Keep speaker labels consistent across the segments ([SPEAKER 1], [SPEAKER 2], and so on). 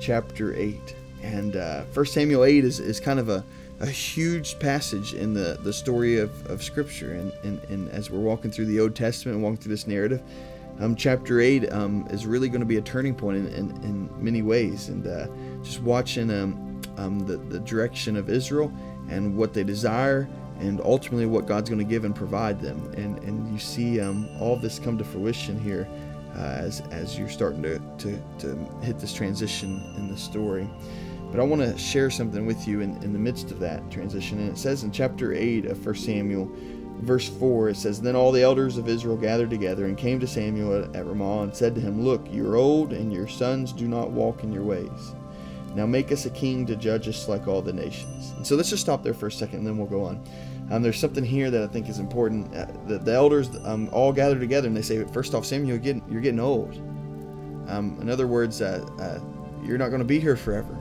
[SPEAKER 1] chapter 8. And uh, 1 Samuel 8 is, is kind of a, a huge passage in the, the story of, of Scripture. And, and, and as we're walking through the Old Testament and walking through this narrative, um, chapter 8 um, is really going to be a turning point in, in, in many ways. And uh, just watching um, um, the, the direction of Israel and what they desire and ultimately what God's going to give and provide them. And, and you see um, all this come to fruition here uh, as, as you're starting to, to, to hit this transition in the story. But I want to share something with you in, in the midst of that transition. And it says in chapter 8 of 1 Samuel, verse 4, it says, Then all the elders of Israel gathered together and came to Samuel at, at Ramah and said to him, Look, you're old, and your sons do not walk in your ways. Now make us a king to judge us like all the nations. And so let's just stop there for a second and then we'll go on. Um, there's something here that I think is important. Uh, the, the, elders um, all gather together and they say, first off, Samuel, you're getting, you're getting old. Um, in other words, uh, uh, you're not going to be here forever.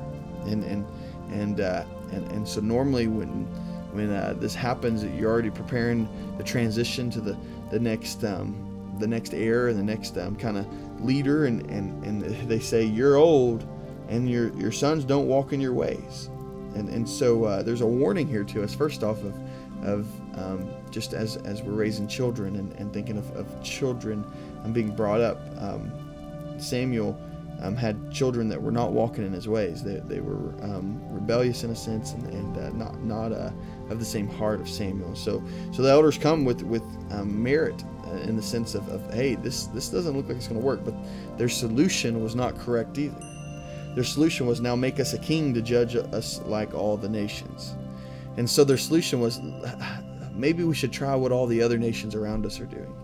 [SPEAKER 1] And and and, uh, and and so normally when when uh, this happens, you're already preparing the transition to the the next um, the next heir and the next um, kind of leader. And, and and they say you're old, and your your sons don't walk in your ways. And and so uh, there's a warning here to us. First off, of of um, just as, as we're raising children and, and thinking of, of children and being brought up. Um, Samuel um, had children that were not walking in his ways. They, they were um, rebellious in a sense and, and uh, not, not uh, of the same heart of Samuel. So, so the elders come with, with um, merit uh, in the sense of, of, hey, this, this doesn't look like it's going to work. But their solution was not correct either. Their solution was now make us a king to judge us like all the nations. And so their solution was maybe we should try what all the other nations around us are doing.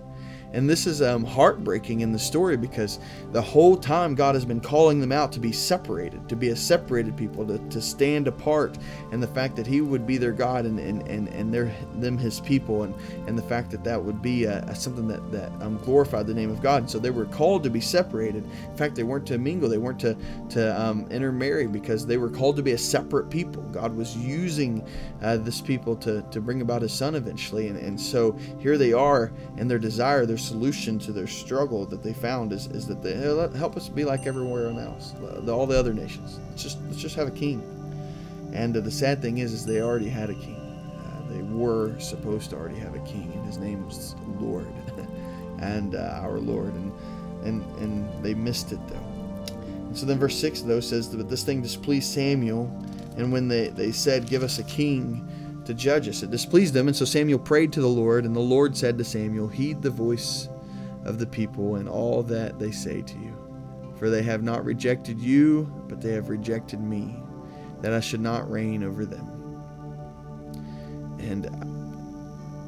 [SPEAKER 1] And this is um, heartbreaking in the story because the whole time God has been calling them out to be separated, to be a separated people, to, to stand apart, and the fact that He would be their God and and and, and their them His people, and and the fact that that would be a something that that um, glorified the name of God. And so they were called to be separated. In fact, they weren't to mingle, they weren't to to um, intermarry because they were called to be a separate people. God was using uh, this people to to bring about His Son eventually, and and so here they are, and their desire, their solution to their struggle that they found is, is that they help us be like everywhere else, all the other nations. Let's just let's just have a king. And uh, the sad thing is, is they already had a king. Uh, they were supposed to already have a king, and his name was Lord, and uh, our Lord, and and and they missed it though. And so then verse six though says that this thing displeased Samuel, and when they they said, "Give us a king," to judge us. It displeased them, and so Samuel prayed to the Lord, and the Lord said to Samuel, Heed the voice of the people and all that they say to you. For they have not rejected you, but they have rejected me, that I should not reign over them. And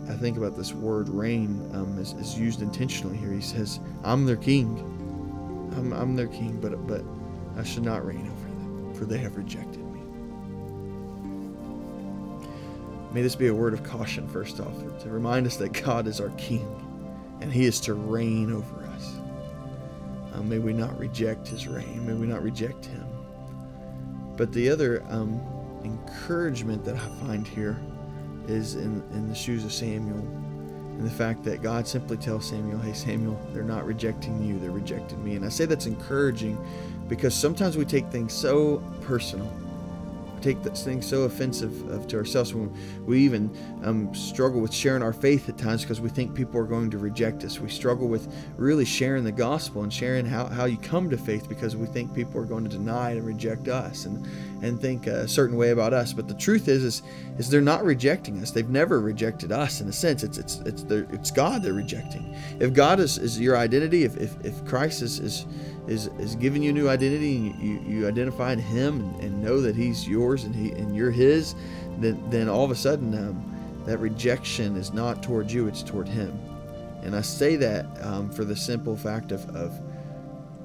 [SPEAKER 1] I think about this word reign um, is, is, used intentionally here. He says, I'm their king. I'm, I'm their king, but, but I should not reign over them, for they have rejected May this be a word of caution, first off, to remind us that God is our King and He is to reign over us. Uh, may we not reject His reign. May we not reject Him. But the other um, encouragement that I find here is in, in the shoes of Samuel and the fact that God simply tells Samuel, Hey, Samuel, they're not rejecting you, they're rejecting me. And I say that's encouraging because sometimes we take things so personal take this thing so offensive of, to ourselves when we even um, struggle with sharing our faith at times because we think people are going to reject us. We struggle with really sharing the gospel and sharing how, how you come to faith because we think people are going to deny and reject us and, and think a certain way about us. But the truth is, is, is they're not rejecting us. They've never rejected us in a sense. It's, it's, it's, it's God they're rejecting. If God is, is your identity, if, if, if Christ is, is is is giving you a new identity and you, you, identify in him and, and, know that he's yours and he and you're his then then all of a sudden um, that rejection is not toward you it's toward him and i say that um, for the simple fact of, of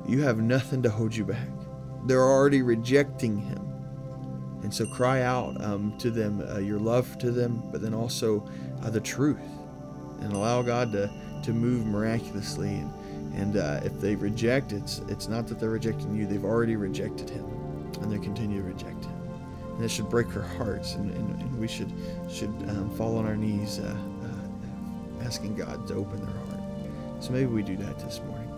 [SPEAKER 1] you have nothing to hold you back they're already rejecting Him. And so cry out um, to them uh, your love to them, but then also uh, the truth, and allow God to, to move miraculously. And, and uh, if they reject, it's it's not that they're rejecting you; they've already rejected Him, and they continue to reject Him. And it should break our hearts, and, and, and we should should um, fall on our knees, uh, uh, asking God to open their heart. So maybe we do that this morning.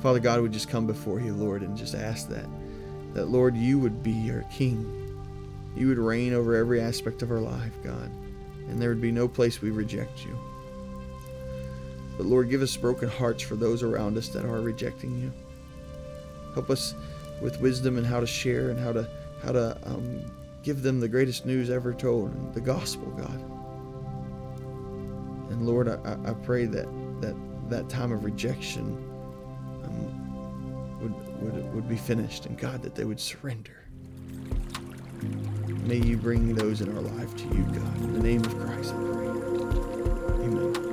[SPEAKER 1] Father God, we just come before you, Lord, and just ask that that Lord, you would be our King you would reign over every aspect of our life, God, and there would be no place we reject you. But Lord, give us broken hearts for those around us that are rejecting you. Help us with wisdom and how to share and how to how to um, give them the greatest news ever told, the gospel, God. And Lord, I, I pray that that that time of rejection um, would, would would be finished, and God, that they would surrender. May you bring those in our life to you, God. In the name of Christ, I pray.